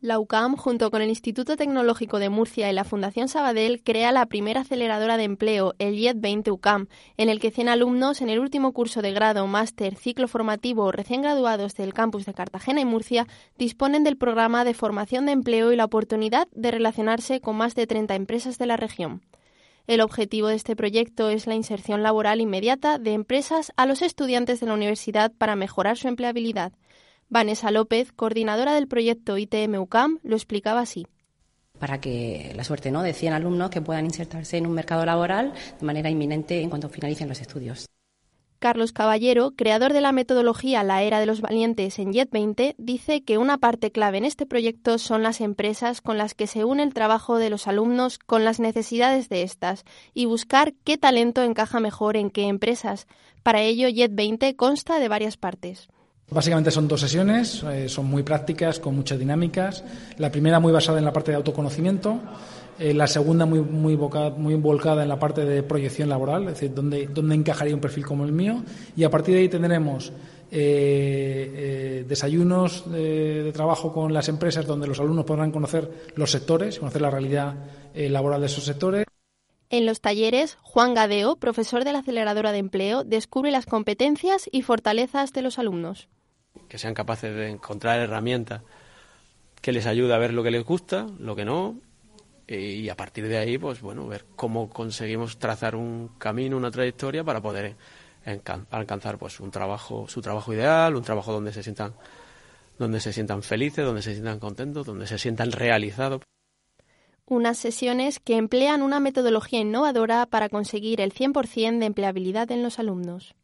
La UCAM, junto con el Instituto Tecnológico de Murcia y la Fundación Sabadell, crea la primera aceleradora de empleo, el YET 20 UCAM, en el que 100 alumnos en el último curso de grado, máster, ciclo formativo o recién graduados del campus de Cartagena y Murcia disponen del programa de formación de empleo y la oportunidad de relacionarse con más de 30 empresas de la región. El objetivo de este proyecto es la inserción laboral inmediata de empresas a los estudiantes de la universidad para mejorar su empleabilidad. Vanessa López, coordinadora del proyecto ITM UCAM, lo explicaba así para que la suerte ¿no? de 100 alumnos que puedan insertarse en un mercado laboral de manera inminente en cuanto finalicen los estudios. Carlos Caballero, creador de la metodología La Era de los Valientes en JET 20, dice que una parte clave en este proyecto son las empresas con las que se une el trabajo de los alumnos con las necesidades de estas y buscar qué talento encaja mejor en qué empresas. Para ello, JET 20 consta de varias partes. Básicamente son dos sesiones, eh, son muy prácticas, con muchas dinámicas. La primera muy basada en la parte de autoconocimiento, eh, la segunda muy, muy, muy en la parte de proyección laboral, es decir, dónde, encajaría un perfil como el mío. Y a partir de ahí tendremos eh, desayunos de, de, trabajo con las empresas donde los alumnos podrán conocer los sectores, conocer la realidad laboral de esos sectores. En los talleres, Juan Gadeo, profesor de la aceleradora de empleo, descubre las competencias y fortalezas de los alumnos que sean capaces de encontrar herramientas que les ayude a ver lo que les gusta, lo que no, y a partir de ahí, pues bueno, ver cómo conseguimos trazar un camino, una trayectoria para poder alcanzar pues un trabajo, su trabajo ideal, un trabajo donde se sientan donde se sientan felices, donde se sientan contentos, donde se sientan realizados. Unas sesiones que emplean una metodología innovadora para conseguir el 100% de empleabilidad en los alumnos.